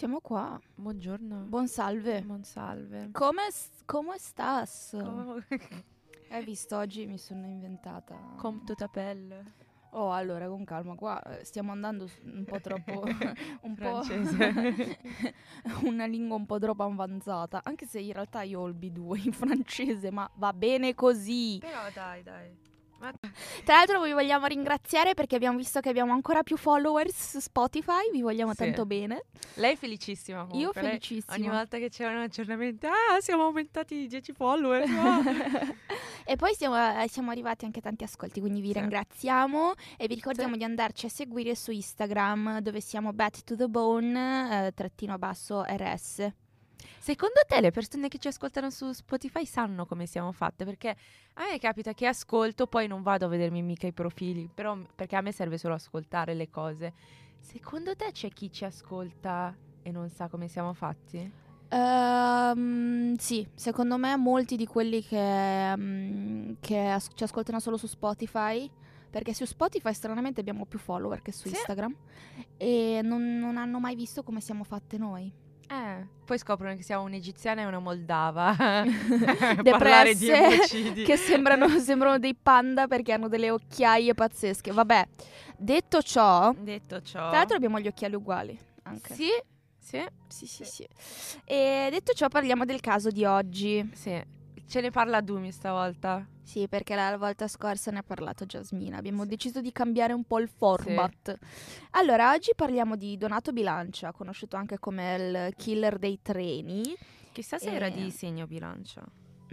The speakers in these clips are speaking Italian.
Siamo qua. Buongiorno. Buon salve. Buon salve. Come, come stas? Oh, Hai visto oggi mi sono inventata. Com tutta pelle. Oh, allora, con calma, qua eh, stiamo andando un po' troppo. un Francese. po'. una lingua un po' troppo avanzata. Anche se in realtà io ho il B2 in francese, ma va bene così. Però dai, dai. Tra l'altro, vi vogliamo ringraziare perché abbiamo visto che abbiamo ancora più followers su Spotify. Vi vogliamo Sì. tanto bene. lei è felicissima comunque. Io lei felicissima. Ogni volta che c'è un aggiornamento, ah, siamo aumentati di 10 follower. ah." e poi siamo, eh, siamo arrivati anche a tanti ascolti, quindi vi Sì. ringraziamo e vi ricordiamo Sì. di andarci a seguire su Instagram dove siamo bat to the bone eh, trattino basso rs. Secondo te le persone che ci ascoltano su Spotify sanno come siamo fatte? Perché a me capita che ascolto, poi non vado a vedermi mica i profili, però perché a me serve solo ascoltare le cose. Secondo te c'è chi ci ascolta e non sa come siamo fatti? Ehm, sì, secondo me molti di quelli che, mm, che as- ci ascoltano solo su Spotify, perché su Spotify stranamente abbiamo più follower che su Sì. Instagram, e non, non hanno mai visto come siamo fatte noi. Eh, poi scoprono che siamo un'egiziana e una moldava. Parlare di emocidi. che sembrano, sembrano dei panda perché hanno delle occhiaie pazzesche. Vabbè, detto ciò, Detto ciò. tra l'altro abbiamo gli occhiali uguali. Anche. Sì, sì, sì, sì, sì. E detto ciò, parliamo del caso di oggi. sì. Ce ne parla Dumi stavolta. Sì, perché la volta scorsa ne ha parlato Jasmina. Abbiamo Sì. deciso di cambiare un po' il format. Allora, oggi parliamo di Donato Bilancia, conosciuto anche come il killer dei treni. Chissà se era Eh. di segno bilancia.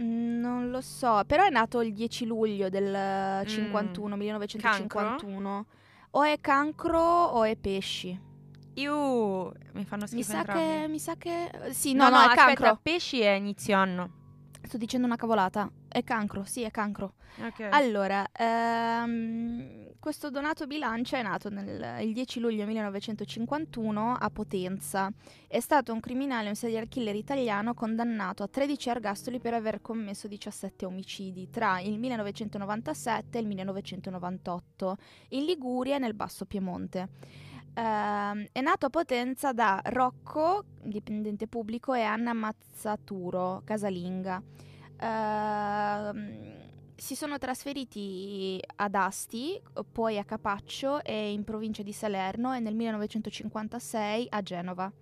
Mm, Non lo so, però è nato il 10 luglio del Mm. 51, 1951. O è cancro o è pesci. Iu, mi fanno schifo Mi sa, entrambi. che, mi sa che... Sì, No, no, no, no, è aspetta, cancro. pesci è inizio anno. Sto dicendo una cavolata. È cancro, sì, è cancro. Ok. Allora, ehm, questo Donato Bilancia è nato nel, il 10 luglio 1951 a Potenza. È stato un criminale, un serial killer italiano condannato a 13 ergastoli per aver commesso 17 omicidi tra il 1997 e il 1998 in Liguria e nel Basso Piemonte. Ehm, è nato a Potenza da Rocco, dipendente pubblico, e Anna Mazzaturo, casalinga. Ehm, si sono trasferiti ad Asti, poi a Capaccio e in provincia di Salerno e nel 1956 a Genova.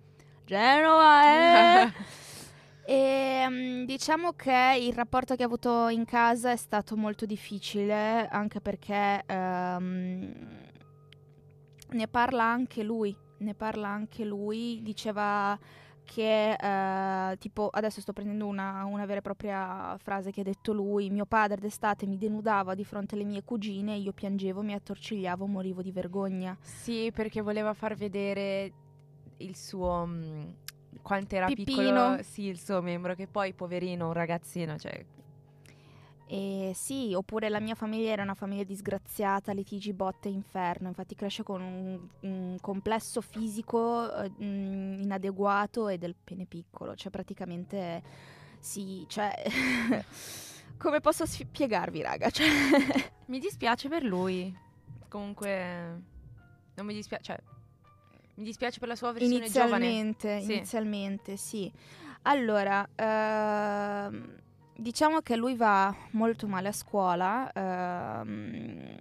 Genova, eh! E mm, diciamo che il rapporto che ha avuto in casa è stato molto difficile, anche perché ehm, ne parla anche lui. Ne parla anche lui. Diceva che, eh, tipo, adesso sto prendendo una, una vera e propria frase che ha detto lui. Mio padre d'estate mi denudava di fronte alle mie cugine, io piangevo, mi attorcigliavo, morivo di vergogna. Sì, perché voleva far vedere il suo... mm, quanto era Pippino. piccolo, sì, il suo membro, che poi, poverino, un ragazzino, cioè... E sì, oppure la mia famiglia era una famiglia disgraziata, litigi, botte, inferno. Infatti cresce con un, un complesso fisico eh, mm, inadeguato e del pene piccolo. Cioè praticamente sì, cioè... come posso spiegarvi, raga? Cioè... Mi dispiace per lui. Comunque... Non mi dispiace, cioè... Mi dispiace per la sua versione giovane. Inizialmente, Sì. inizialmente, sì. Allora, ehm, diciamo che lui va molto male a scuola. ehm,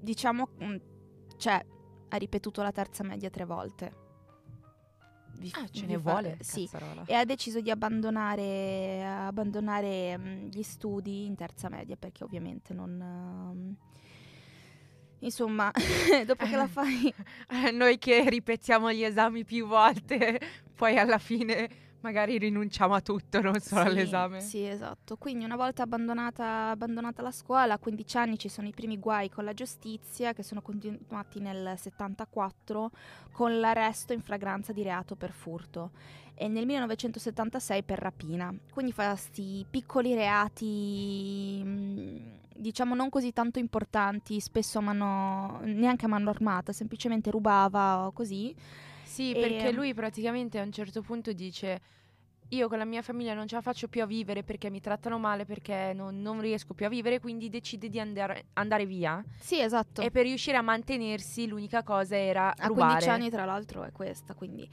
diciamo, mm, cioè, ha ripetuto la terza media tre volte. Vi- Ah, ce ne fa- vuole, Sì. cazzarola. E ha deciso di abbandonare, abbandonare mm, gli studi in terza media perché ovviamente non... ehm, insomma, dopo che la fai... Eh, Noi che ripetiamo gli esami più volte, poi alla fine magari rinunciamo a tutto, non solo Sì, all'esame. Sì, esatto. Quindi una volta abbandonata, abbandonata la scuola, a 15 anni ci sono i primi guai con la giustizia che sono continuati nel 74 con l'arresto in fragranza di reato per furto e nel 1976 per rapina. Quindi fa sti piccoli reati mh, diciamo non così tanto importanti, spesso a mano neanche a mano armata, semplicemente rubava o così. Sì, E- perché lui praticamente a un certo punto dice io con la mia famiglia non ce la faccio più a vivere perché mi trattano male, perché non, non riesco più a vivere, quindi decide di andare, andare via. Sì, esatto. E per riuscire a mantenersi l'unica cosa era A rubare. 15 anni, tra l'altro, è questa. Quindi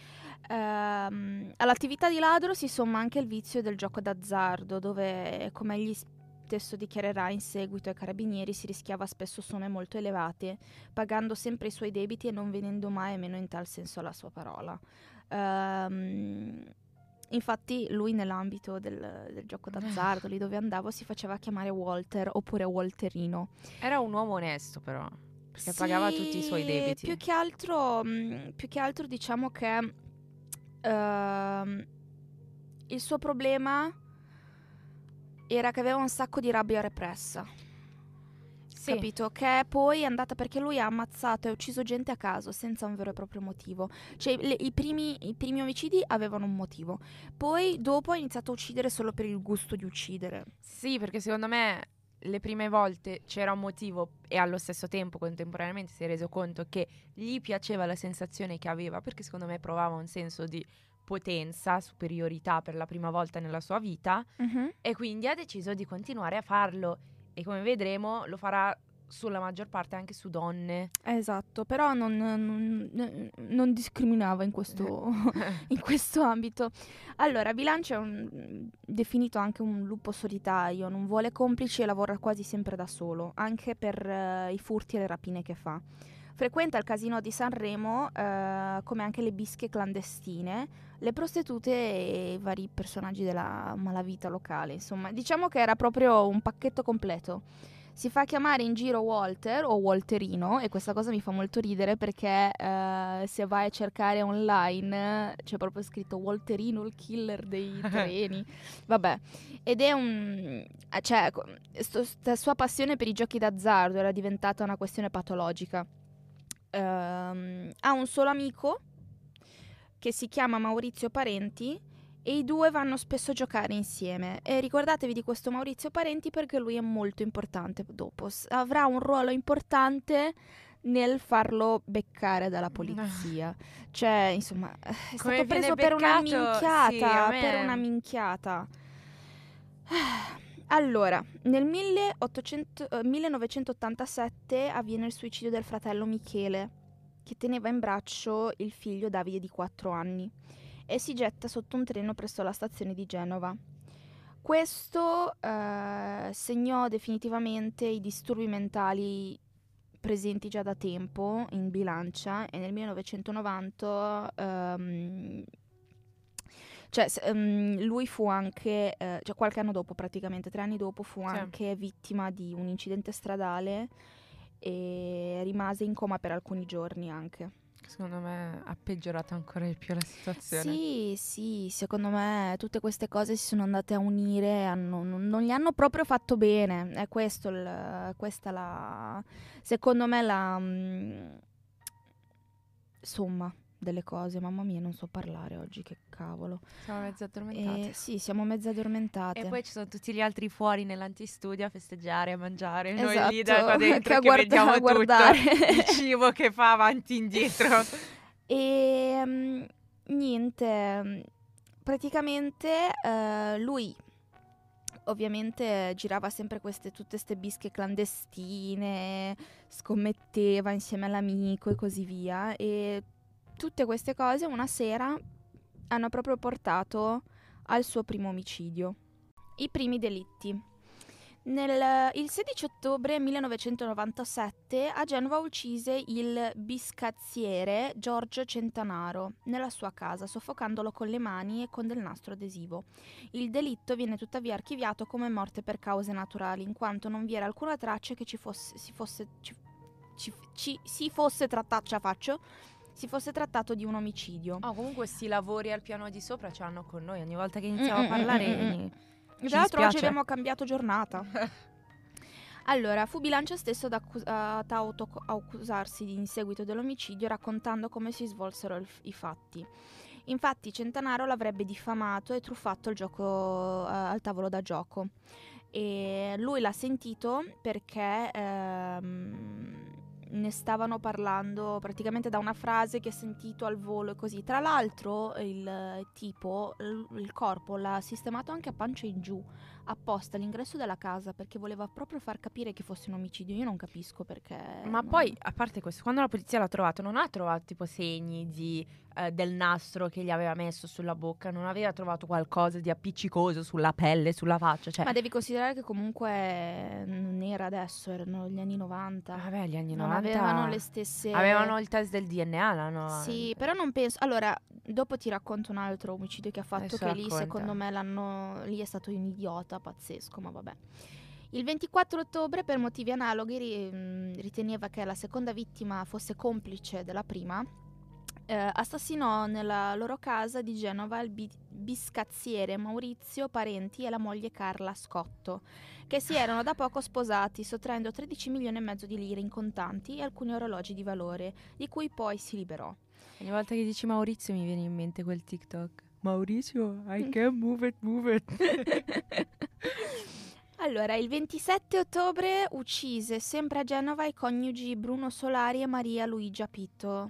Ehm, all'attività di ladro si somma anche il vizio del gioco d'azzardo, dove, come egli stesso dichiarerà in seguito ai carabinieri, si rischiava spesso somme molto elevate, pagando sempre i suoi debiti e non venendo mai meno in tal senso alla sua parola. Ehm, infatti lui nell'ambito del, del gioco d'azzardo, lì dove andavo, si faceva chiamare Walter oppure Walterino. Era un uomo onesto però, perché Sì, pagava tutti i suoi debiti. Più che altro, mh, più che altro diciamo che ehm, il suo problema era che aveva un sacco di rabbia repressa. Sì. Capito? Che poi è andata perché lui ha ammazzato e ucciso gente a caso senza un vero e proprio motivo. Cioè, le- i, primi, i primi omicidi avevano un motivo. Poi, dopo, ha iniziato a uccidere solo per il gusto di uccidere. Sì, perché secondo me le prime volte c'era un motivo e allo stesso tempo contemporaneamente si è reso conto che gli piaceva la sensazione che aveva, perché secondo me provava un senso di potenza, superiorità per la prima volta nella sua vita e quindi ha deciso di continuare a farlo e come vedremo lo farà sulla maggior parte anche su donne. Esatto, però non, non- non discriminava in questo, in questo ambito. Allora, Bilancio è un- definito anche un lupo solitario, non vuole complici e lavora quasi sempre da solo, anche per eh, i furti e le rapine che fa. Frequenta il casino di Sanremo, eh, come anche le bische clandestine, le prostitute e i vari personaggi della malavita locale. Insomma, diciamo che era proprio un pacchetto completo. Si fa chiamare in giro Walter o Walterino e questa cosa mi fa molto ridere perché eh, se vai a cercare online c'è proprio scritto Walterino il killer dei treni. Vabbè, ed è un... cioè, co- sto- sta sua passione per i giochi d'azzardo era diventata una questione patologica. Ehm, ha un solo amico che si chiama Maurizio Parenti e i due vanno spesso a giocare insieme. E ricordatevi di questo Maurizio Parenti perché lui è molto importante dopo. Avrà un ruolo importante nel farlo beccare dalla polizia. Cioè, insomma, è Come stato preso per una beccato, minchiata, sì, per una minchiata. Allora, nel 1800 eh, 1987 avviene il suicidio del fratello Michele, che teneva in braccio il figlio Davide di 4 anni e si getta sotto un treno presso la stazione di Genova. Questo eh, segnò definitivamente i disturbi mentali presenti già da tempo in bilancia e nel 1990 ehm, cioè, s- ehm, lui fu anche, eh, cioè qualche anno dopo, praticamente tre anni dopo, fu Sì. anche vittima di un incidente stradale e rimase in coma per alcuni giorni anche. Secondo me ha peggiorato ancora di più la situazione. Sì, sì, secondo me tutte queste cose si sono andate a unire, hanno- non, gli hanno proprio fatto bene. È questo il, questa la, secondo me la mm, somma delle cose. Mamma mia, non so parlare oggi, che cavolo. Siamo mezzo addormentati. Eh, sì, siamo mezze addormentate. E poi ci sono tutti gli altri fuori nell'antistudio a festeggiare, a mangiare. Noi Esatto, lì da qua dentro che a che, guarda- vediamo a guardare. tutto il cibo che fa avanti e indietro. E mm, niente, praticamente eh, lui ovviamente girava sempre queste, tutte queste bische clandestine, scommetteva insieme all'amico e così via. E tutte queste cose una sera hanno proprio portato al suo primo omicidio. I primi delitti. Nel, il 16 ottobre 1997 a Genova uccise il biscazziere Giorgio Centanaro nella sua casa, soffocandolo con le mani e con del nastro adesivo. Il delitto viene tuttavia archiviato come morte per cause naturali, in quanto non vi era alcuna traccia che ci fosse, si fosse, ci, ci- ci- si fosse la faccio, si fosse trattato di un omicidio. Oh, comunque sti lavori al piano di sopra ce l'hanno con noi. Ogni volta che iniziamo Mm, a parlare... mm, mm, mm. ci Tra l'altro oggi abbiamo cambiato giornata. Allora, fu Bilancia stesso ad, accus- ad autoaccusarsi in seguito dell'omicidio raccontando come si svolsero il- i fatti. Infatti Centanaro l'avrebbe diffamato e truffato il gioco eh, al tavolo da gioco. E lui l'ha sentito perché ehm, ne stavano parlando praticamente da una frase che ha sentito al volo e così. Tra l'altro il tipo, il corpo l'ha sistemato anche a pancia in giù, apposta all'ingresso della casa perché voleva proprio far capire che fosse un omicidio. Io non capisco perché. Ma non- poi, a parte questo, quando la polizia l'ha trovato, non ha trovato tipo segni di, eh, del nastro che gli aveva messo sulla bocca, non aveva trovato qualcosa di appiccicoso sulla pelle, sulla faccia. Cioè, Ma devi considerare che comunque non era adesso, erano gli anni 90. vabbè, gli anni non 90 avevano le stesse. avevano il test del DNA, no? no? Sì, però non penso. Allora, dopo ti racconto un altro omicidio che ha fatto. Adesso che lì, racconta. secondo me, l'hanno. Lì è stato un idiota pazzesco, ma vabbè. Il 24 ottobre, per motivi analoghi, ri- mh, riteneva che la seconda vittima fosse complice della prima. eh, assassinò nella loro casa di Genova il bi- biscazziere Maurizio Parenti e la moglie Carla Scotto, che si erano da poco sposati, sottraendo 13 milioni e mezzo di lire in contanti e alcuni orologi di valore, di cui poi si liberò. Ogni volta che dici Maurizio mi viene in mente quel TikTok. Maurizio, I can move it, move it. Allora, il 27 ottobre uccise sempre a Genova i coniugi Bruno Solari e Maria Luigia Pitto,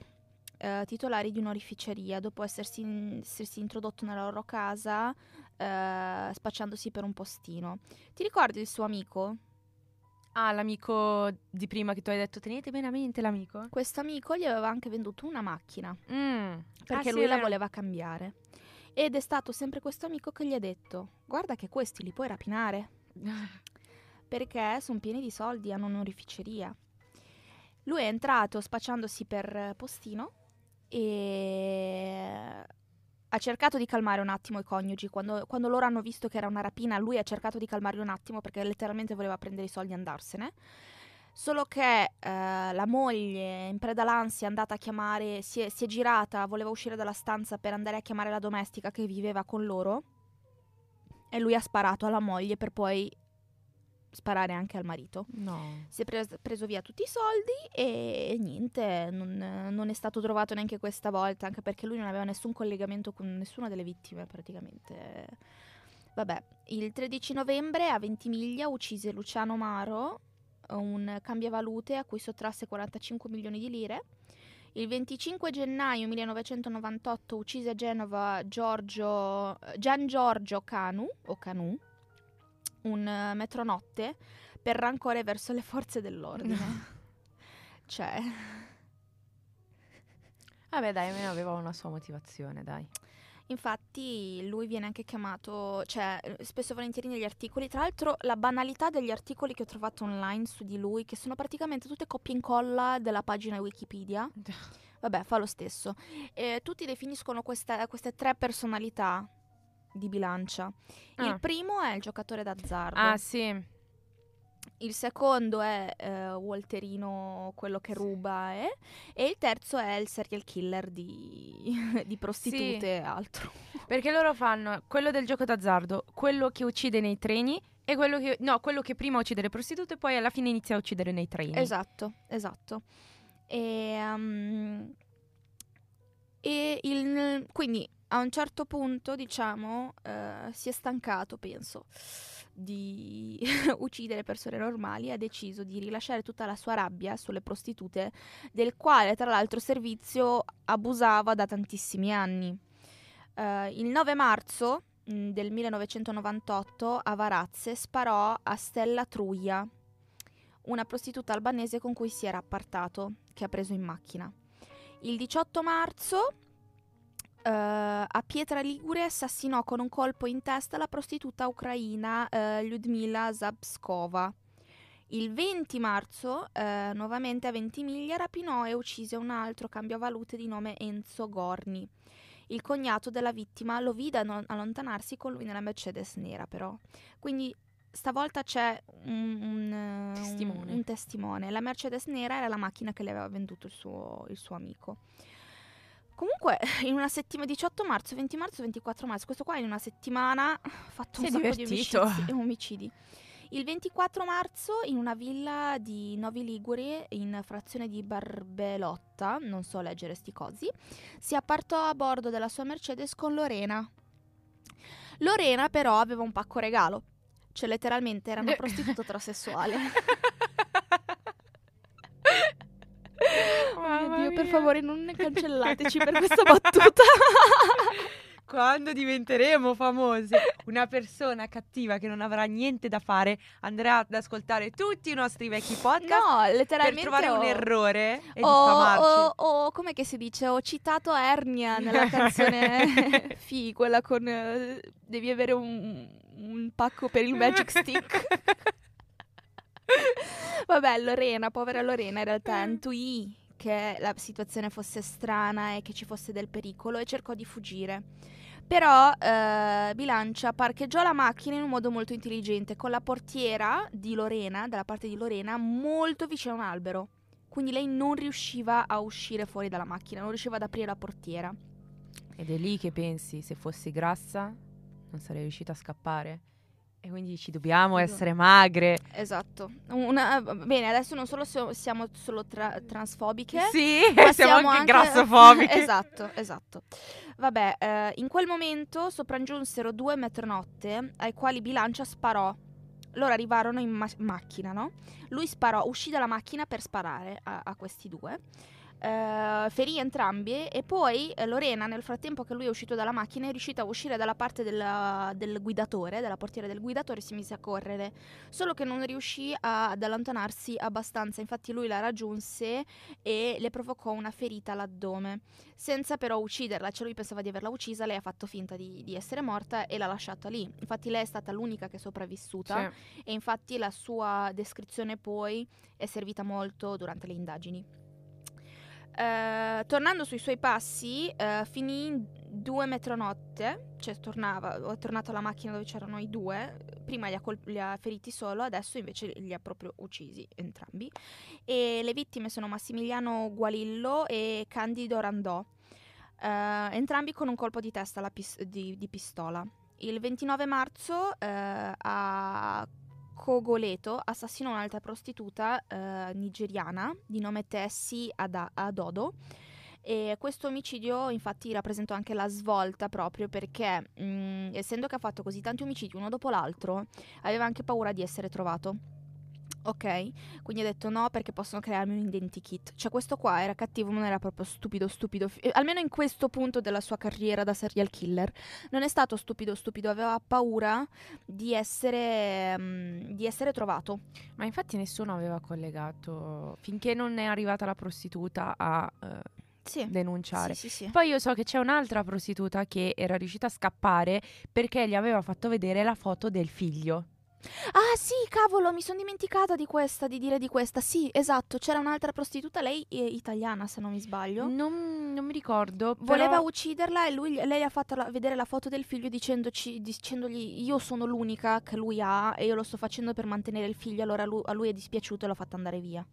eh, titolari di un'orificeria, dopo essersi, essersi introdotto nella loro casa eh, spacciandosi per un postino. Ti ricordi il suo amico? ah, l'amico di prima che tu hai detto, tenete bene a mente l'amico? Questo amico gli aveva anche venduto una macchina, Mm. perché Ah, sì, lui è la voleva cambiare. Ed è stato sempre questo amico che gli ha detto, guarda che questi li puoi rapinare. perché sono pieni di soldi, hanno un'orificeria. Lui è entrato spacciandosi per postino e ha cercato di calmare un attimo i coniugi. Quando, quando loro hanno visto che era una rapina, lui ha cercato di calmarli un attimo perché letteralmente voleva prendere i soldi e andarsene. Solo che eh, la moglie, in preda all'ansia, è andata a chiamare, si è, si è girata, voleva uscire dalla stanza per andare a chiamare la domestica che viveva con loro. E lui ha sparato alla moglie per poi sparare anche al marito. No. Si è pres- preso via tutti i soldi e niente, non, non è stato trovato neanche questa volta, anche perché lui non aveva nessun collegamento con nessuna delle vittime praticamente. Vabbè, il 13 novembre a Ventimiglia uccise Luciano Maro, un cambiavalute a cui sottrasse 45 milioni di lire. Il 25 gennaio 1998 uccise a Genova Giorgio, Gian Giorgio Canu, o Canu, un metronotte per rancore verso le forze dell'ordine. cioè, Vabbè, dai, almeno aveva una sua motivazione, dai. Infatti lui viene anche chiamato, cioè, eh, spesso e volentieri negli articoli. Tra l'altro, la banalità degli articoli che ho trovato online su di lui, che sono praticamente tutte copie e incolla della pagina Wikipedia. Vabbè, fa lo stesso. E tutti definiscono questa- queste tre personalità di bilancia. Il Ah. primo è il giocatore d'azzardo. Ah, sì. Il secondo è eh, Walterino, quello che ruba, eh, e il terzo è il serial killer di, di prostitute e altro. Perché loro fanno quello del gioco d'azzardo, quello che uccide nei treni e quello che... No, quello che prima uccide le prostitute e poi alla fine inizia a uccidere nei treni. Esatto, esatto. E, um, e il- quindi a un certo punto, diciamo, eh, si è stancato, penso, di uccidere persone normali ha deciso di rilasciare tutta la sua rabbia sulle prostitute, del quale tra l'altro servizio abusava da tantissimi anni. Eh, il 9 marzo mh, del 1998 a Varazze sparò a Stella Truia, una prostituta albanese con cui si era appartato, che ha preso in macchina. Il 18 marzo eh, a Pietra Ligure assassinò con un colpo in testa la prostituta ucraina eh, Lyudmila Zabskova. Il 20 marzo, eh, nuovamente a Ventimiglia, rapinò e uccise un altro cambiavalute di nome Enzo Gorni. Il cognato della vittima lo vide allo- allontanarsi con lui nella Mercedes nera, però. Quindi stavolta c'è un, un, eh, un- Testimone. un testimone. La Mercedes nera era la macchina che le aveva venduto il suo, il suo amico. Comunque, in una settimana, 18 marzo, 20 marzo, 24 marzo, questo qua in una settimana ha fatto un Si sacco divertito. di omicidi, omicidi. Il 24 marzo, in una villa di Novi Liguri, in frazione di Barbelotta, non so leggere sti cosi, si appartò a bordo della sua Mercedes con Lorena. Lorena però aveva un pacco regalo, cioè letteralmente era una prostituta transessuale. Dio, per favore, non cancellateci per questa battuta. Quando diventeremo famose, una persona cattiva che non avrà niente da fare andrà ad ascoltare tutti i nostri vecchi podcast no, per letteralmente trovare ho... un errore e ho, ho, che si dice? Ho citato Ernia nella canzone Fi, quella con eh, devi avere un, un pacco per il Magic Stick. Vabbè, Lorena, povera Lorena, in realtà intuì che la situazione fosse strana e che ci fosse del pericolo e cercò di fuggire. Però eh, Bilancia parcheggiò la macchina in un modo molto intelligente, con la portiera di Lorena, dalla parte di Lorena, molto vicino a un albero. Quindi lei non riusciva a uscire fuori dalla macchina, non riusciva ad aprire la portiera. Ed è lì che pensi, se fossi grassa non sarei riuscita a scappare. E quindi dici, dobbiamo essere magre. Esatto. Una- bene, adesso non solo so- siamo solo tra- transfobiche, Sì, ma siamo, anche, grassofobiche. esatto, esatto. Vabbè, eh, in quel momento sopraggiunsero due metronotte ai quali Bilancia sparò. Loro arrivarono in ma- macchina, no? Lui sparò, uscì dalla macchina per sparare a, a questi due. Eh, ferì entrambi e poi eh, Lorena, nel frattempo che lui è uscito dalla macchina, è riuscita a uscire dalla parte della- del guidatore, della portiera del guidatore, e si mise a correre. Solo che non riuscì a- ad allontanarsi abbastanza, infatti lui la raggiunse e le provocò una ferita all'addome, senza però ucciderla, cioè lui pensava di averla uccisa, lei ha fatto finta di, di essere morta e l'ha lasciata lì. Infatti lei è stata l'unica che è sopravvissuta Sì. e infatti la sua descrizione poi è servita molto durante le indagini. Eh, tornando sui suoi passi, eh, finì in due metronotte, cioè tornava, è tornato alla macchina dove c'erano i due, prima li ha, col- li ha feriti solo, adesso invece li ha proprio uccisi entrambi. E le vittime sono Massimiliano Gualillo e Candido Randò, eh, entrambi con un colpo di testa pis- di, di pistola. Il 29 marzo eh, a Cogoleto assassinò un'altra prostituta eh, nigeriana di nome Tessie Ada- Adodo. E questo omicidio infatti rappresentò anche la svolta proprio perché, mh, essendo che ha fatto così tanti omicidi uno dopo l'altro, aveva anche paura di essere trovato. Ok, quindi ha detto no perché possono crearmi un identikit. Cioè questo qua era cattivo, non era proprio stupido, stupido. F- eh, almeno in questo punto della sua carriera da serial killer. Non è stato stupido, stupido, aveva paura di essere, mm, di essere trovato. Ma infatti nessuno aveva collegato, finché non è arrivata la prostituta a eh, Sì. denunciare. Sì, sì, sì. Poi io so che c'è un'altra prostituta che era riuscita a scappare perché gli aveva fatto vedere la foto del figlio. Ah sì, cavolo, mi sono dimenticata di questa, di dire di questa. Sì, esatto, c'era un'altra prostituta, lei è italiana se non mi sbaglio. Non, non mi ricordo. Voleva però- ucciderla e lui, lei ha fatto la- vedere la foto del figlio dicendoci, dicendogli io sono l'unica che lui ha e io lo sto facendo per mantenere il figlio, allora lu- a lui è dispiaciuto e l'ho fatta andare via.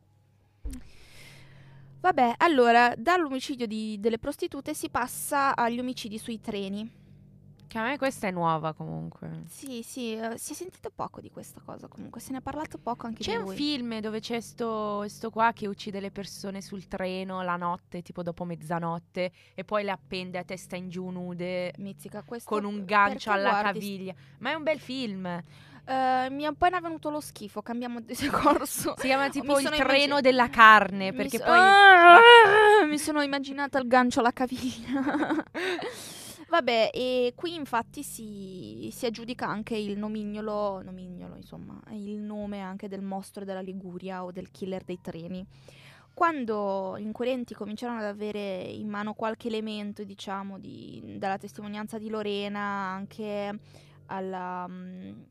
Vabbè, allora, dall'omicidio di- delle prostitute si passa agli omicidi sui treni. Che a me questa è nuova comunque. Sì, sì, eh, si è sentito poco di questa cosa comunque, se ne è parlato poco anche C'è di un lui. film dove c'è sto, sto qua che uccide le persone sul treno la notte, tipo dopo mezzanotte, e poi le appende a testa in giù nude Mizzica, questo con un gancio perché alla guardi- caviglia. Ma è un bel film. Eh, mi è appena venuto lo schifo, cambiamo discorso. Si chiama tipo Il sono treno immagin- della carne, Mi perché poi... Ah, mi sono immaginata il gancio alla caviglia. Vabbè, e qui infatti si, si aggiudica anche il nomignolo, nomignolo, insomma, il nome anche del mostro della Liguria o del killer dei treni. Quando gli inquirenti cominciarono ad avere in mano qualche elemento, diciamo, di- dalla testimonianza di Lorena, anche alla mm,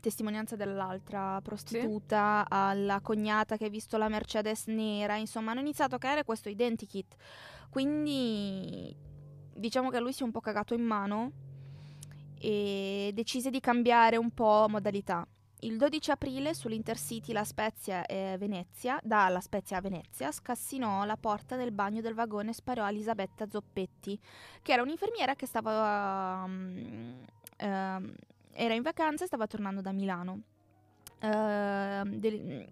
testimonianza dell'altra prostituta, alla cognata che ha visto la Mercedes nera, insomma, hanno iniziato a creare questo identikit. Quindi diciamo che lui si è un po' cagato in mano e decise di cambiare un po' modalità. Il 12 aprile sull'Intercity La Spezia e Venezia, La Spezia a Venezia, scassinò la porta del bagno del vagone e sparò a Elisabetta Zoppetti, che era un'infermiera che stava mm, ehm, era in vacanza e stava tornando da Milano. Ehm, del-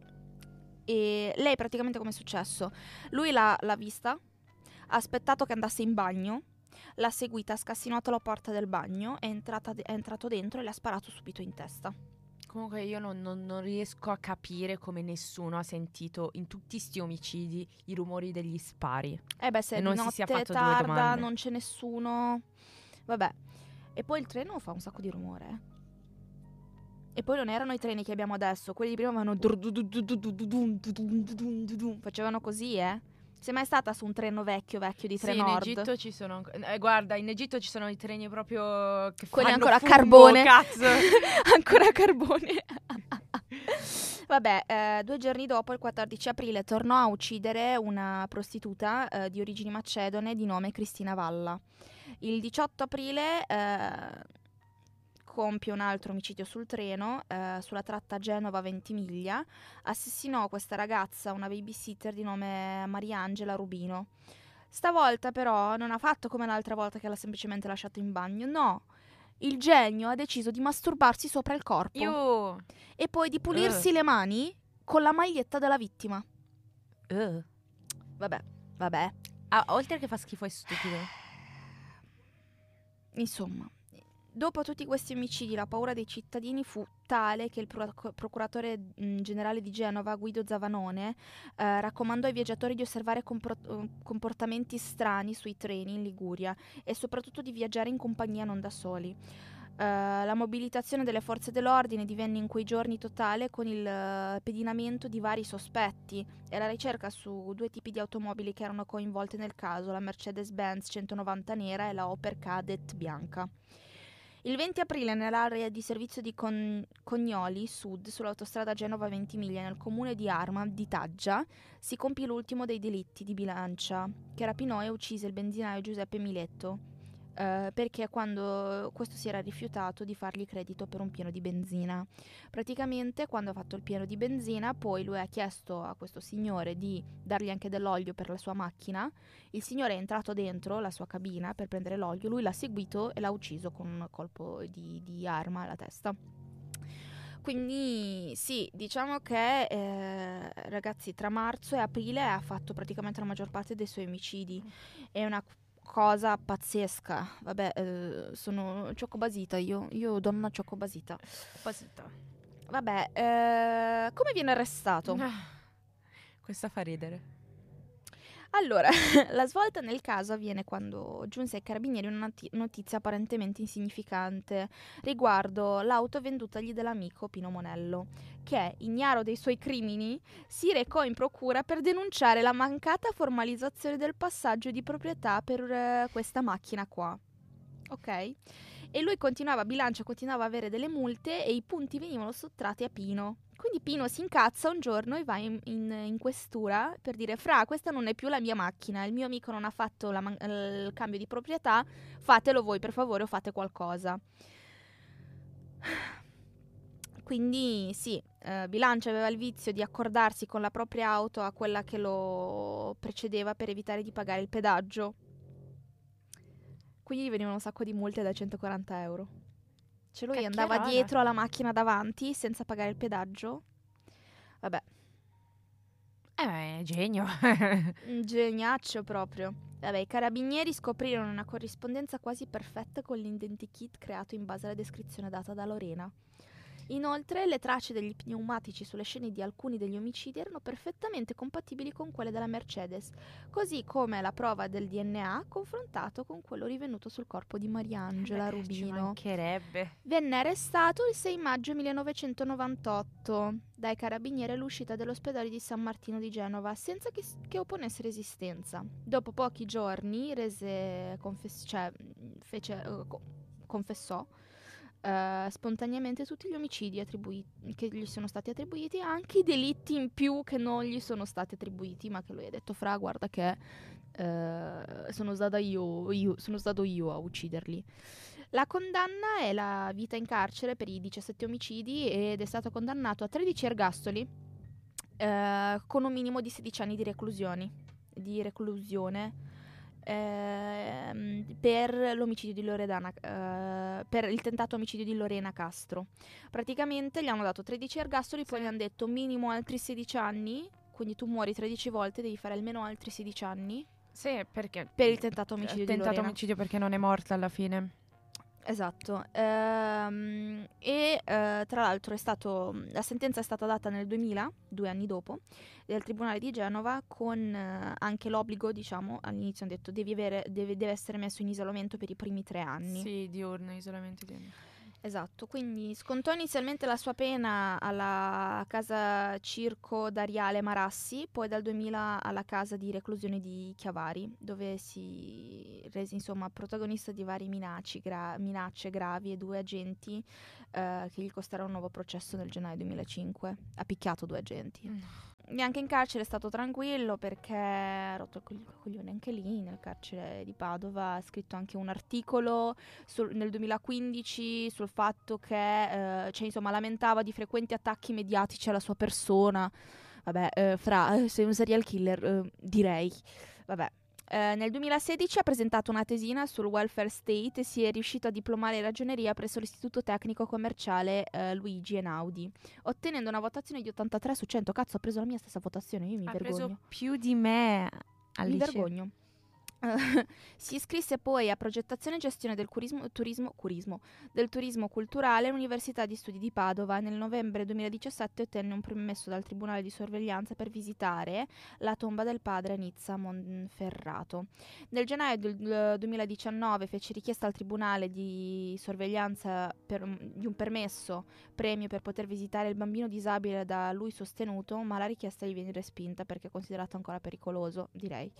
e lei praticamente come è successo? Lui l'ha, l'ha vista, ha aspettato che andasse in bagno, l'ha seguita, ha scassinato la porta del bagno, è, entrata è entrato dentro e le ha sparato subito in testa. Comunque io non, non- non riesco a capire come nessuno ha sentito in tutti sti omicidi i rumori degli spari. Eh beh, se E è non si sia notte fatto due tarda, domande. non c'è nessuno. Vabbè. E poi il treno fa un sacco di rumore. eh. E poi non erano i treni che abbiamo adesso, quelli di prima avevano facevano così, eh. Sei mai stata su un treno vecchio, vecchio di Sì, Trenord? in Egitto ci sono eh, guarda, in Egitto ci sono i treni proprio che Quelli ancora a carbone. cazzo. Ancora a carbone. Vabbè, eh, due giorni dopo, il 14 aprile, tornò a uccidere una prostituta eh, di origini macedone di nome Cristina Valla. Il 18 aprile eh, compie un altro omicidio sul treno, eh, sulla tratta Genova-Ventimiglia. Assassinò questa ragazza, una babysitter di nome Mariangela Rubino. Stavolta però non ha fatto come l'altra volta che l'ha semplicemente lasciato in bagno, no. Il genio ha deciso di masturbarsi sopra il corpo Io... e poi di pulirsi le mani con la maglietta della vittima. Uh. Vabbè, vabbè. Ah, oltre che fa schifo è stupido. Insomma, dopo tutti questi omicidi la paura dei cittadini fu tale che il pro- procuratore mh, generale di Genova, Guido Zavanone, eh, raccomandò ai viaggiatori di osservare compro- eh, comportamenti strani sui treni in Liguria e soprattutto di viaggiare in compagnia non da soli. Eh, la mobilitazione delle forze dell'ordine divenne in quei giorni totale con il eh, pedinamento di vari sospetti e la ricerca su due tipi di automobili che erano coinvolte nel caso, la Mercedes-Benz 190 nera e la Opel Kadett bianca. Il 20 aprile nell'area di servizio di Con- Cognoli Sud, sull'autostrada Genova-Ventimiglia, nel comune di Arma di Taggia, si compì l'ultimo dei delitti di bilancia, che rapinò e uccise il benzinaio Giuseppe Miletto, eh, perché quando questo si era rifiutato di fargli credito per un pieno di benzina. Praticamente quando ha fatto il pieno di benzina, poi lui ha chiesto a questo signore di dargli anche dell'olio per la sua macchina, il signore è entrato dentro la sua cabina per prendere l'olio, lui l'ha seguito e l'ha ucciso con un colpo di, di arma alla testa. Quindi sì, diciamo che eh, ragazzi tra marzo e aprile ha fatto praticamente la maggior parte dei suoi omicidi. È una cosa pazzesca. Vabbè, eh, sono ciocobasita io, io donna ciocobasita. Vabbè, eh, come viene arrestato? Questa fa ridere. Allora, la svolta nel caso avviene quando giunse ai carabinieri una noti- notizia apparentemente insignificante riguardo l'auto vendutagli dall'amico Pino Monello, che, ignaro dei suoi crimini, si recò in procura per denunciare la mancata formalizzazione del passaggio di proprietà per eh, questa macchina qua. Ok? E lui continuava, Bilancia continuava a avere delle multe e i punti venivano sottratti a Pino. Quindi Pino si incazza un giorno e va in, in- in questura per dire: Fra, questa non è più la mia macchina, il mio amico non ha fatto man- il cambio di proprietà, fatelo voi per favore o fate qualcosa. Quindi sì, eh, Bilancia aveva il vizio di accordarsi con la propria auto a quella che lo precedeva per evitare di pagare il pedaggio. Quindi gli venivano un sacco di multe da 140 euro. Cioè lui andava Cacchierola. dietro alla macchina davanti senza pagare il pedaggio. Vabbè, Eh, genio. geniaccio proprio. Vabbè, i carabinieri scoprirono una corrispondenza quasi perfetta con l'identikit creato in base alla descrizione data da Lorena. Inoltre, le tracce degli pneumatici sulle scene di alcuni degli omicidi erano perfettamente compatibili con quelle della Mercedes, così come la prova del DNA confrontato con quello rivenuto sul corpo di Mariangela Eh, Ci Rubino. mancherebbe. Venne arrestato il 6 maggio 1998 dai carabinieri all'uscita dell'ospedale di San Martino di Genova senza che, che opponesse resistenza. Dopo pochi giorni rese confess- cioè, fece, eh, co- confessò eh, spontaneamente tutti gli omicidi attribui- che gli sono stati attribuiti, anche i delitti in più che non gli sono stati attribuiti, ma che lui ha detto fra guarda che eh, sono, stata io, io- sono stato io a ucciderli. La condanna è la vita in carcere per i 17 omicidi ed è stato condannato a 13 ergastoli eh, con un minimo di 16 anni di di reclusione ehm, per l'omicidio di Loredana, eh, per il tentato omicidio di Lorena Castro. Praticamente gli hanno dato 13 ergastoli, poi Sì. gli hanno detto minimo altri 16 anni, quindi tu muori 13 volte, devi fare almeno altri 16 anni Sì, perché... per il tentato omicidio il di tentato Lorena. omicidio perché non è morta alla fine. Esatto, ehm, e eh, tra l'altro stato, la sentenza è stata data nel 2000, due anni dopo, del Tribunale di Genova con eh, anche l'obbligo, diciamo, all'inizio hanno detto devi avere, deve, deve essere messo in isolamento per i primi tre anni. Sì, diurno, isolamento diurno. Esatto, quindi scontò inizialmente la sua pena alla casa circo d'Ariale Marassi, poi dal 2000 alla casa di reclusione di Chiavari, dove si rese insomma protagonista di varie gra- minacce gravi e due agenti eh, che gli costarono un nuovo processo nel gennaio 2005. Ha picchiato due agenti. Mm. E anche in carcere è stato tranquillo perché ha rotto il coglione anche lì, nel carcere di Padova. Ha scritto anche un articolo sul, nel 2015 sul fatto che, eh, cioè, insomma, lamentava di frequenti attacchi mediatici alla sua persona. Vabbè, eh, fra, eh, sei un serial killer, eh, direi. Vabbè, eh, nel 2016 ha presentato una tesina sul welfare state e si è riuscito a diplomare in ragioneria presso l'Istituto Tecnico Commerciale eh, Luigi Einaudi, ottenendo una votazione di 83 su 100. Cazzo, ha preso la mia stessa votazione, io mi ha vergogno. preso più di me al mi vergogno. si iscrisse poi a progettazione e gestione del curismo, turismo, curismo, del turismo culturale all'Università di Studi di Padova. Nel novembre 2017 ottenne un permesso dal Tribunale di Sorveglianza per visitare la tomba del padre a Nizza Monferrato. Nel gennaio del 2019 fece richiesta al Tribunale di Sorveglianza per, di un permesso premio per poter visitare il bambino disabile da lui sostenuto, ma la richiesta gli viene respinta perché è considerato ancora pericoloso, direi.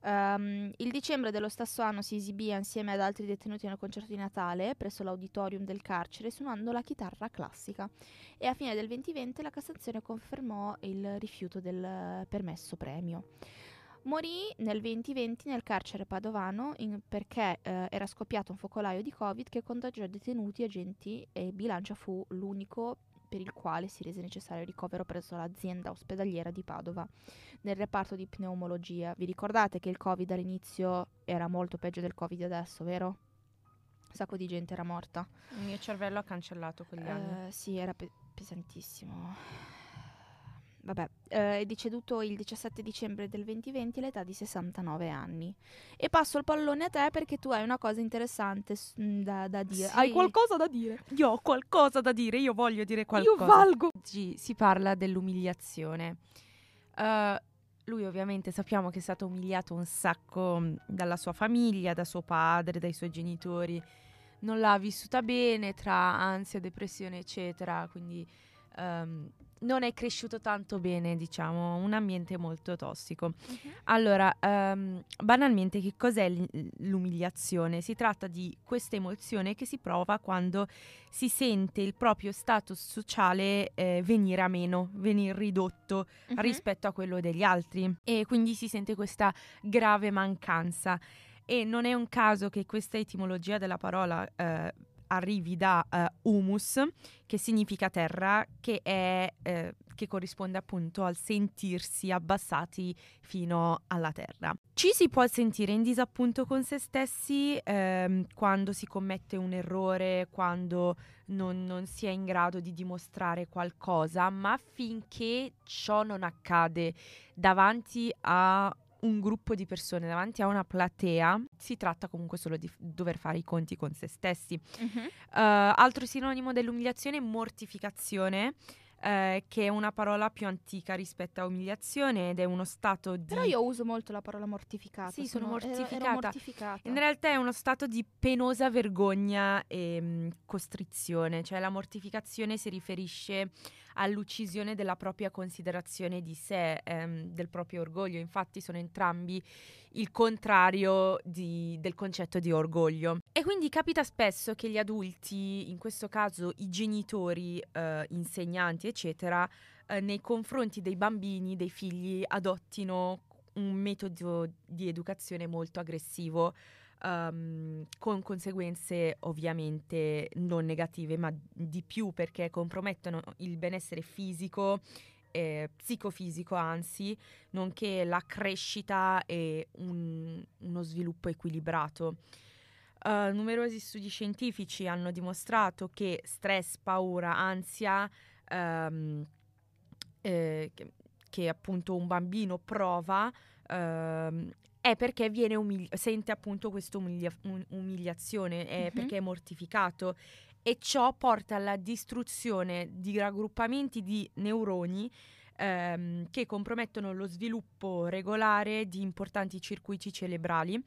Um, il dicembre dello stesso anno si esibì insieme ad altri detenuti nel concerto di Natale presso l'auditorium del carcere suonando la chitarra classica e a fine del 2020 la Cassazione confermò il rifiuto del permesso premio. Morì nel 2020 nel carcere padovano in, perché eh, era scoppiato un focolaio di Covid che contagiò detenuti, agenti e bilancia fu l'unico per il quale si rese necessario il ricovero presso l'azienda ospedaliera di Padova nel reparto di pneumologia. Vi ricordate che il Covid all'inizio era molto peggio del Covid adesso, vero? Un sacco di gente era morta. Il mio cervello ha cancellato quegli anni. Eh, sì, era pe- pesantissimo. Vabbè, eh, è deceduto il 17 dicembre del 2020 all'età di 69 anni. E passo il pallone a te perché tu hai una cosa interessante s- mh, da, da dire. Sì. Hai qualcosa da dire? Io ho qualcosa da dire, io voglio dire qualcosa. Io valgo. Oggi si parla dell'umiliazione. Uh, lui ovviamente sappiamo che è stato umiliato un sacco mh, dalla sua famiglia, da suo padre, dai suoi genitori. Non l'ha vissuta bene tra ansia, depressione, eccetera. Quindi um, non è cresciuto tanto bene, diciamo, un ambiente molto tossico. Allora, ehm, banalmente, che cos'è l'umiliazione? Si tratta di questa emozione che si prova quando si sente il proprio status sociale eh, venire a meno, venire ridotto Mhm. rispetto a quello degli altri e quindi si sente questa grave mancanza. E non è un caso che questa etimologia della parola eh, arrivi da eh, humus, che significa terra, che, è, eh, che corrisponde appunto al sentirsi abbassati fino alla terra. Ci si può sentire in disappunto con se stessi ehm, quando si commette un errore, quando non, non si è in grado di dimostrare qualcosa, ma finché ciò non accade davanti a un gruppo di persone, davanti a una platea, si tratta comunque solo di f- dover fare i conti con se stessi. Mhm. Uh, altro sinonimo dell'umiliazione è mortificazione, eh, che è una parola più antica rispetto a umiliazione ed è uno stato di... Però io uso molto la parola mortificata. Sì, sono ero- ero mortificata. mortificata. In realtà è uno stato di penosa vergogna e mh, costrizione, cioè la mortificazione si riferisce all'uccisione della propria considerazione di sé, ehm, del proprio orgoglio, infatti sono entrambi il contrario di- del concetto di orgoglio. E quindi capita spesso che gli adulti, in questo caso i genitori, eh, insegnanti, eccetera, eh, nei confronti dei bambini, dei figli, adottino un metodo di educazione molto aggressivo, ehm, con conseguenze ovviamente non negative, ma di più perché compromettono il benessere fisico, eh, psicofisico anzi, nonché la crescita e un- uno sviluppo equilibrato. Eh, numerosi studi scientifici hanno dimostrato che stress, paura, ansia, ehm, eh, che, che appunto un bambino prova, ehm, è perché viene umili- sente appunto questa umilia- um- umiliazione, è Mhm. perché è mortificato e ciò porta alla distruzione di raggruppamenti di neuroni ehm, che compromettono lo sviluppo regolare di importanti circuiti cerebrali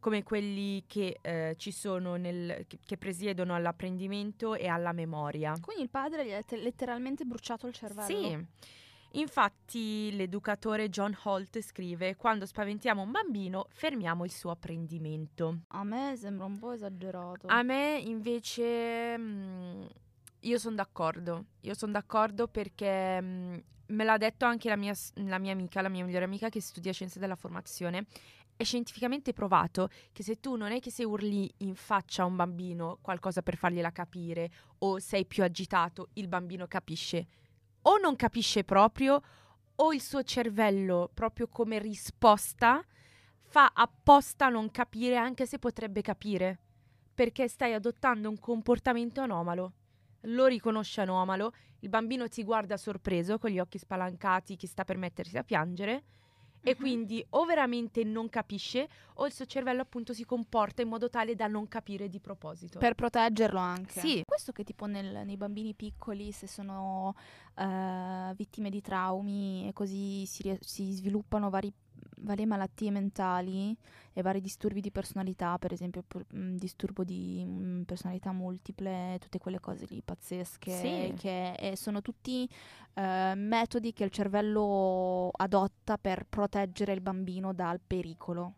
come quelli che eh, ci sono nel, che, che presiedono all'apprendimento e alla memoria. Quindi il padre gli ha te- letteralmente bruciato il cervello. Sì. Infatti l'educatore John Holt scrive quando spaventiamo un bambino fermiamo il suo apprendimento. A me sembra un po' esagerato. A me invece mm, io sono d'accordo, io sono d'accordo perché mm, me l'ha detto anche la mia, la mia amica, la mia migliore amica che studia scienze della formazione. È scientificamente provato che se tu non è che se urli in faccia a un bambino qualcosa per fargliela capire o sei più agitato, il bambino capisce. O non capisce proprio o il suo cervello, proprio come risposta, fa apposta a non capire anche se potrebbe capire perché stai adottando un comportamento anomalo. Lo riconosce anomalo, il bambino ti guarda sorpreso con gli occhi spalancati che sta per mettersi a piangere e Mhm. quindi o veramente non capisce o il suo cervello appunto si comporta in modo tale da non capire di proposito. Per proteggerlo anche. Sì. Questo che tipo nel- nei bambini piccoli, se sono eh, vittime di traumi e così si, si sviluppano vari- varie malattie mentali e vari disturbi di personalità, per esempio pur- mh, disturbo di mh, personalità multiple, tutte quelle cose lì pazzesche, Sì. che eh, sono tutti eh, metodi che il cervello adotta per proteggere il bambino dal pericolo.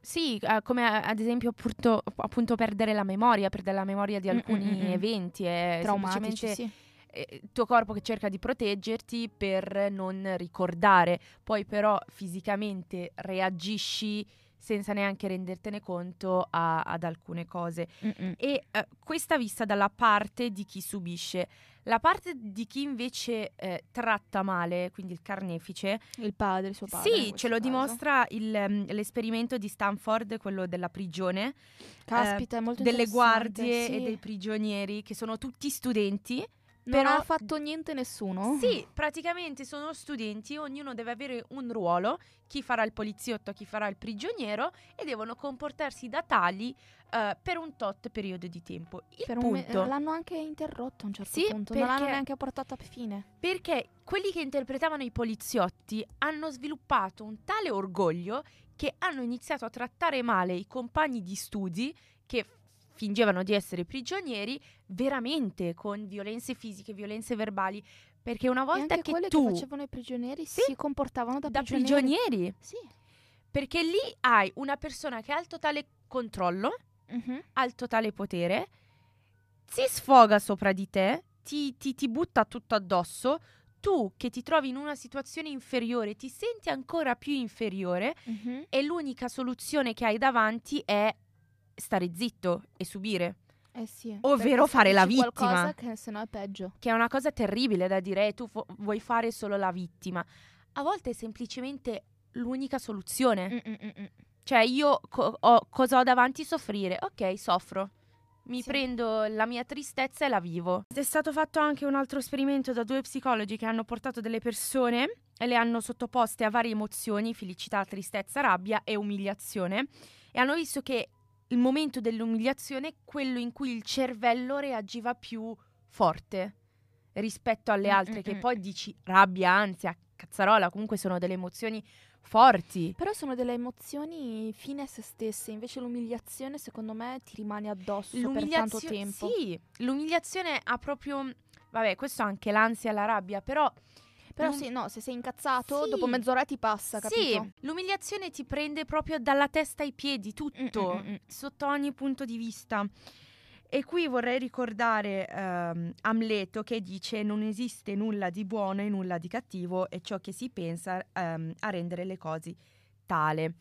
Sì, eh, come a- ad esempio appunto, appunto perdere la memoria, perdere la memoria di Mm, mm, alcuni mm, mm. eventi Traumatici, sì. Eh, il tuo corpo che cerca di proteggerti per non ricordare, poi però fisicamente reagisci senza neanche rendertene conto a- ad alcune cose. Mm-mm. E eh, questa vista dalla parte di chi subisce. La parte di chi invece eh, tratta male, quindi il carnefice, Il padre, il suo padre. sì, ce lo caso. dimostra il, ehm, l'esperimento di Stanford, quello della prigione, Caspita, è molto delle guardie sì. e dei prigionieri, che sono tutti studenti. Non però- ha fatto niente nessuno? Sì, praticamente sono studenti, ognuno deve avere un ruolo, chi farà il poliziotto, chi farà il prigioniero, e devono comportarsi da tali eh, per un tot periodo di tempo. Il Per un me- punto, l'hanno anche interrotto a un certo Sì, punto. Non l'hanno perché- neanche portato a fine. perché quelli che interpretavano i poliziotti hanno sviluppato un tale orgoglio che hanno iniziato a trattare male i compagni di studi che fingevano di essere prigionieri veramente con violenze fisiche, violenze verbali, perché una volta che tu che facevano i prigionieri Sì, si comportavano da, da prigionieri. prigionieri, Sì. perché lì hai una persona che ha il totale controllo, Mhm. ha il totale potere, si sfoga sopra di te, ti, ti- ti butta tutto addosso, tu che ti trovi in una situazione inferiore ti senti ancora più inferiore Mhm. e l'unica soluzione che hai davanti è stare zitto e subire, Eh sì. Ovvero fare la vittima. Qualcosa che se no è peggio. che è una cosa terribile da dire, "Eh, tu fu- vuoi fare solo la vittima. A volte è semplicemente l'unica soluzione. Mm-mm-mm. Cioè, io co- ho- cosa ho davanti? Soffrire. Ok, soffro. Mi Sì. prendo la mia tristezza e la vivo. È stato fatto anche un altro esperimento da due psicologi che hanno portato delle persone e le hanno sottoposte a varie emozioni, felicità, tristezza, rabbia e umiliazione. E hanno visto che il momento dell'umiliazione è quello in cui il cervello reagiva più forte rispetto alle Mm, altre, mm, che mm. poi dici rabbia, ansia, cazzarola, comunque sono delle emozioni forti. Però sono delle emozioni fine a se stesse, invece l'umiliazione secondo me ti rimane addosso per tanto tempo. Sì, l'umiliazione ha proprio... Vabbè, questo anche l'ansia e la rabbia, però... Però l'um- sì, no, se sei incazzato, Sì. dopo mezz'ora ti passa, capito? Sì, l'umiliazione ti prende proprio dalla testa ai piedi, tutto, Mm, mm, mm. sotto ogni punto di vista. E qui vorrei ricordare ehm, Amleto che dice non esiste nulla di buono e nulla di cattivo e ciò che si pensa ehm, a rendere le cose tale.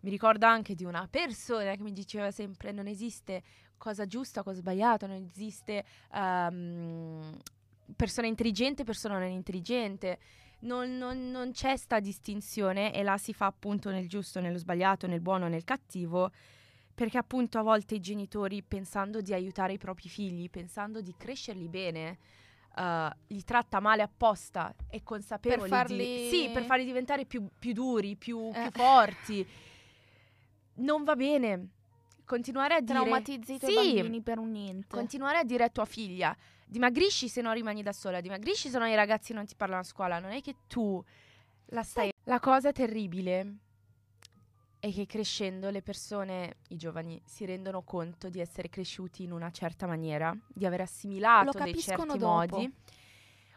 Mi ricordo anche di una persona che mi diceva sempre non esiste cosa giusta, cosa sbagliata, non esiste ehm, persona intelligente e persona non intelligente. Non, non- non c'è sta distinzione e la si fa appunto nel giusto, nello sbagliato, nel buono, nel cattivo, perché appunto a volte i genitori pensando di aiutare i propri figli, pensando di crescerli bene, eh, li tratta male apposta e consapevoli farli- di... Sì, per farli diventare più, più duri, più, più Eh. forti. non va bene. Continuare a dire Traumatizzi i tuoi Sì. bambini per un niente. continuare a dire a tua figlia dimagrisci se no rimani da sola, dimagrisci se no i ragazzi non ti parlano a scuola, non è che tu la stai... La cosa terribile è che crescendo le persone, i giovani, si rendono conto di essere cresciuti in una certa maniera, di aver assimilato dei certi dopo. modi.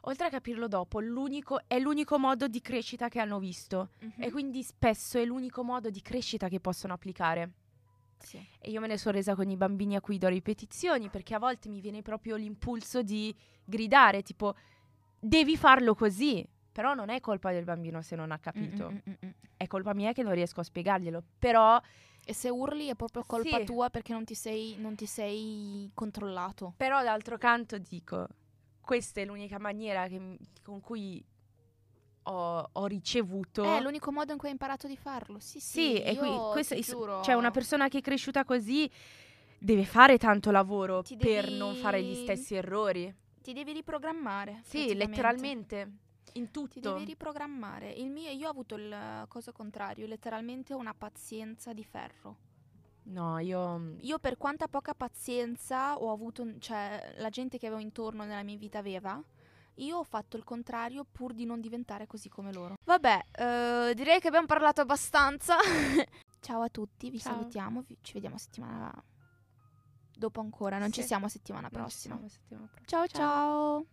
Oltre a capirlo dopo, l'unico, è l'unico modo di crescita che hanno visto Mhm. e quindi spesso è l'unico modo di crescita che possono applicare. Sì. E io me ne sono resa con i bambini a cui do ripetizioni perché a volte mi viene proprio l'impulso di gridare, tipo, devi farlo così. Però non è colpa del bambino se non ha capito. Mm, mm, mm, mm. È colpa mia che non riesco a spiegarglielo. Però, E se urli è proprio colpa Sì. tua perché non ti sei, non ti sei controllato. però d'altro canto dico, questa è l'unica maniera che con cui ho, ho ricevuto... È l'unico modo in cui hai imparato di farlo. Sì, sì. Sì, e qui questo ti giuro. cioè una persona che è cresciuta così deve fare tanto lavoro Ti per devi- non fare gli stessi errori. Ti devi riprogrammare. Sì, letteralmente. In Ti tutto. devi riprogrammare. Il mio, io ho avuto il eh, cosa contrario, letteralmente una pazienza di ferro. No, io... Io per quanta poca pazienza ho avuto, cioè la gente che avevo intorno nella mia vita aveva, io ho fatto il contrario pur di non diventare così come loro. Vabbè, eh, direi che abbiamo parlato abbastanza. Ciao a tutti, vi Ciao. salutiamo, vi- ci vediamo settimana dopo ancora, non ci Sì. siamo settimana ci prossima. siamo settimana prossima. ciao. ciao.